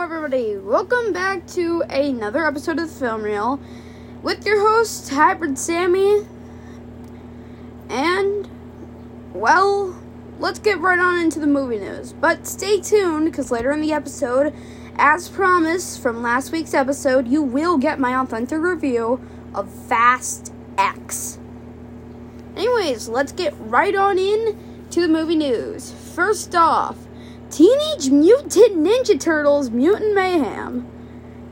everybody. Welcome back to another episode of the Film Reel with your host, Hybrid Sammy. And, well, let's get right on into the movie news. But stay tuned because later in the episode, as promised from last week's episode, you will get my authentic review of Fast X. Anyways, let's get right on in to the movie news. First off, Teenage Mutant Ninja Turtles Mutant Mayhem.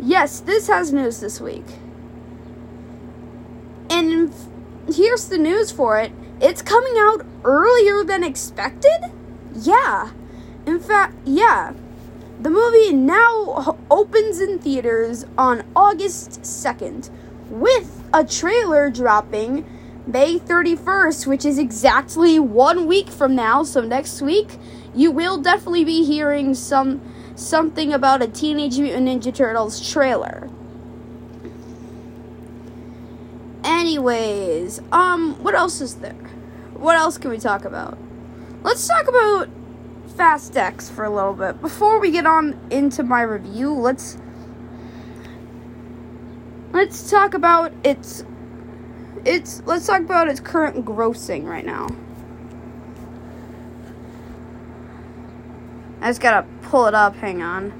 Yes, this has news this week. And here's the news for it it's coming out earlier than expected? Yeah. In fact, yeah. The movie now opens in theaters on August 2nd with a trailer dropping May 31st, which is exactly one week from now. So next week, you will definitely be hearing some something about a Teenage Mutant Ninja Turtles trailer. Anyways, um, what else is there? What else can we talk about? Let's talk about Fast X for a little bit. Before we get on into my review, let's let's talk about its it's let's talk about its current grossing right now. I just gotta pull it up, hang on.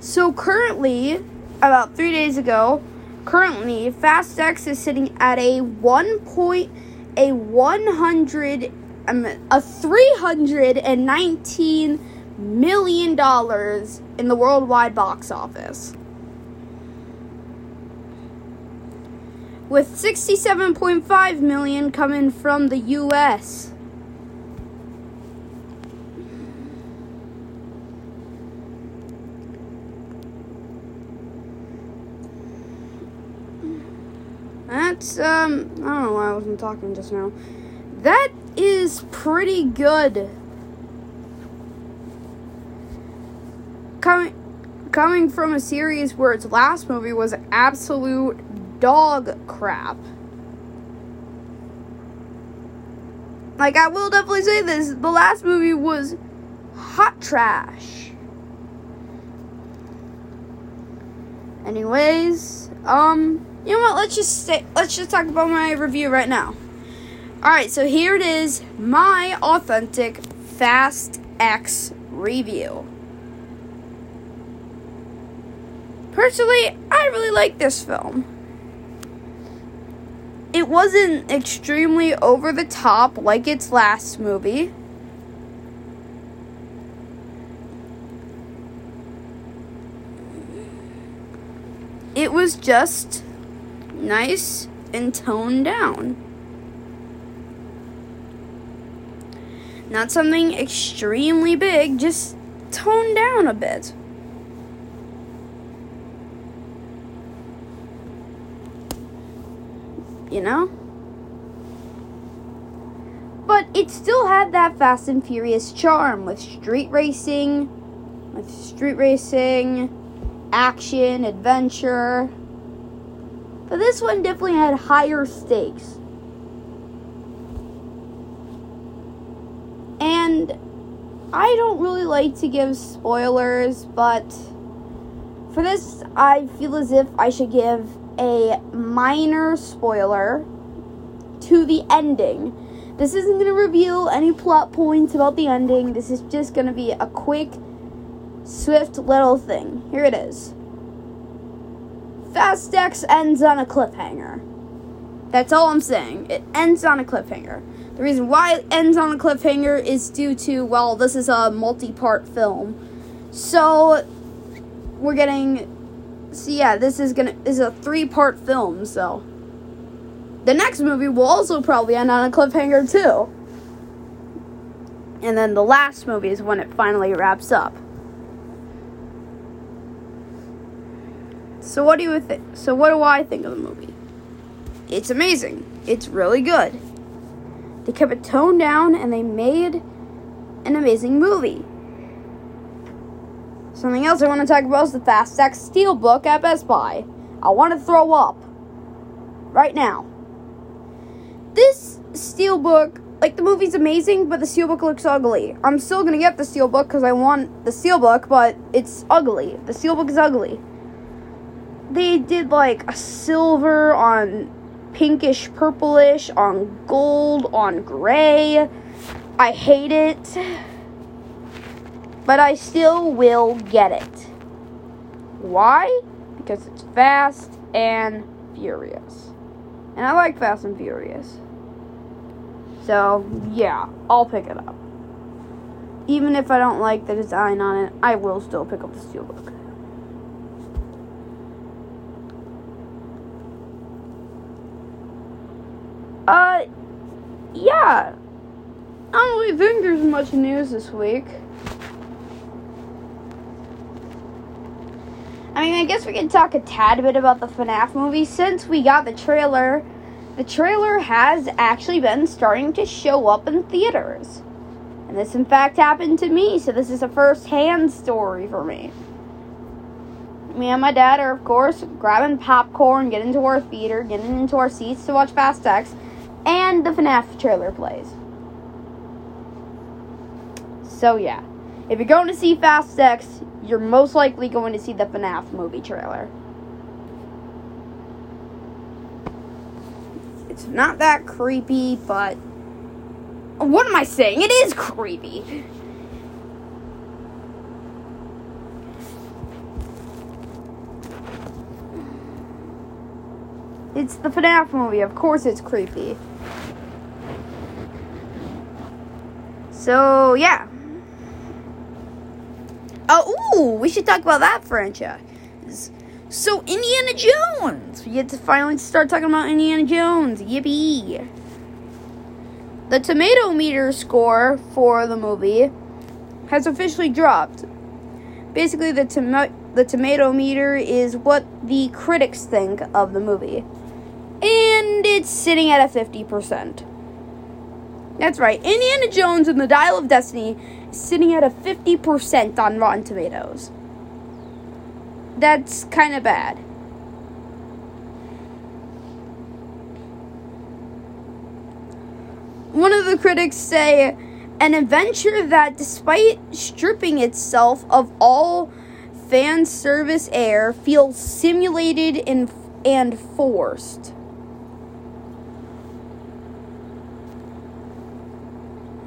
So currently, about three days ago, currently Fast X is sitting at a one point a one hundred um, a three hundred and nineteen million dollars in the worldwide box office. With 67.5 million coming from the US. That's um I don't know why I wasn't talking just now. That is pretty good. Coming from a series where its last movie was absolute dog crap. Like I will definitely say this, the last movie was hot trash. Anyways, um you know what? Let's just say let's just talk about my review right now. All right, so here it is, my authentic Fast X review. Personally, I really like this film. It wasn't extremely over the top like its last movie. It was just nice and toned down. Not something extremely big, just toned down a bit. You know? But it still had that Fast and Furious charm with street racing, with street racing, action, adventure. But this one definitely had higher stakes. And I don't really like to give spoilers, but for this, I feel as if I should give a minor spoiler to the ending. This isn't going to reveal any plot points about the ending. This is just going to be a quick, swift little thing. Here it is. Fast X ends on a cliffhanger. That's all I'm saying. It ends on a cliffhanger. The reason why it ends on a cliffhanger is due to, well, this is a multi part film. So, we're getting. So, yeah, this is gonna is a three part film, so. The next movie will also probably end on a cliffhanger, too. And then the last movie is when it finally wraps up. So what do you think? So what do I think of the movie? It's amazing. It's really good. They kept it toned down and they made an amazing movie. Something else I want to talk about is the Fast X Steelbook at Best Buy. I want to throw up right now. This Steelbook like the movie's amazing, but the steelbook looks ugly. I'm still gonna get the steelbook because I want the steelbook, but it's ugly. The steelbook is ugly. They did like a silver on pinkish purplish on gold on gray. I hate it. But I still will get it. Why? Because it's fast and furious. And I like Fast and Furious. So, yeah, I'll pick it up. Even if I don't like the design on it, I will still pick up the steelbook. Uh, yeah. I don't really think there's much news this week. I mean, I guess we can talk a tad bit about the FNAF movie since we got the trailer. The trailer has actually been starting to show up in theaters. And this, in fact, happened to me, so this is a first hand story for me. Me and my dad are, of course, grabbing popcorn, getting into our theater, getting into our seats to watch Fast X, and the FNAF trailer plays. So, yeah. If you're going to see Fast X, you're most likely going to see the FNAF movie trailer. It's not that creepy, but. What am I saying? It is creepy. It's the FNAF movie. Of course, it's creepy. So, yeah. Oh, ooh, we should talk about that franchise. So, Indiana Jones. We get to finally start talking about Indiana Jones. Yippee. The tomato meter score for the movie has officially dropped. Basically, the, tom- the tomato meter is what the critics think of the movie. And it's sitting at a 50%. That's right. Indiana Jones and the Dial of Destiny sitting at a 50% on Rotten Tomatoes. That's kind of bad. One of the critics say an adventure that despite stripping itself of all fan service air feels simulated and and forced.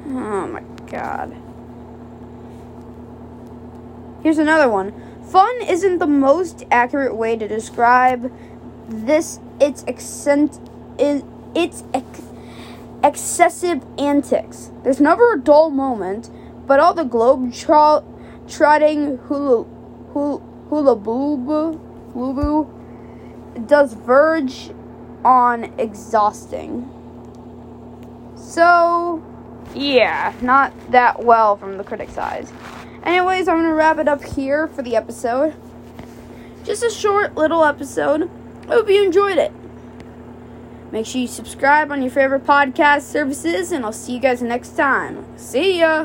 Oh my god. Here's another one. Fun isn't the most accurate way to describe this its accent is its ex- excessive antics. There's never a dull moment, but all the globe tro- trotting hula hula hula boo boo does verge on exhausting. So yeah, not that well from the critic's eyes. Anyways, I'm going to wrap it up here for the episode. Just a short little episode. I hope you enjoyed it. Make sure you subscribe on your favorite podcast services, and I'll see you guys next time. See ya!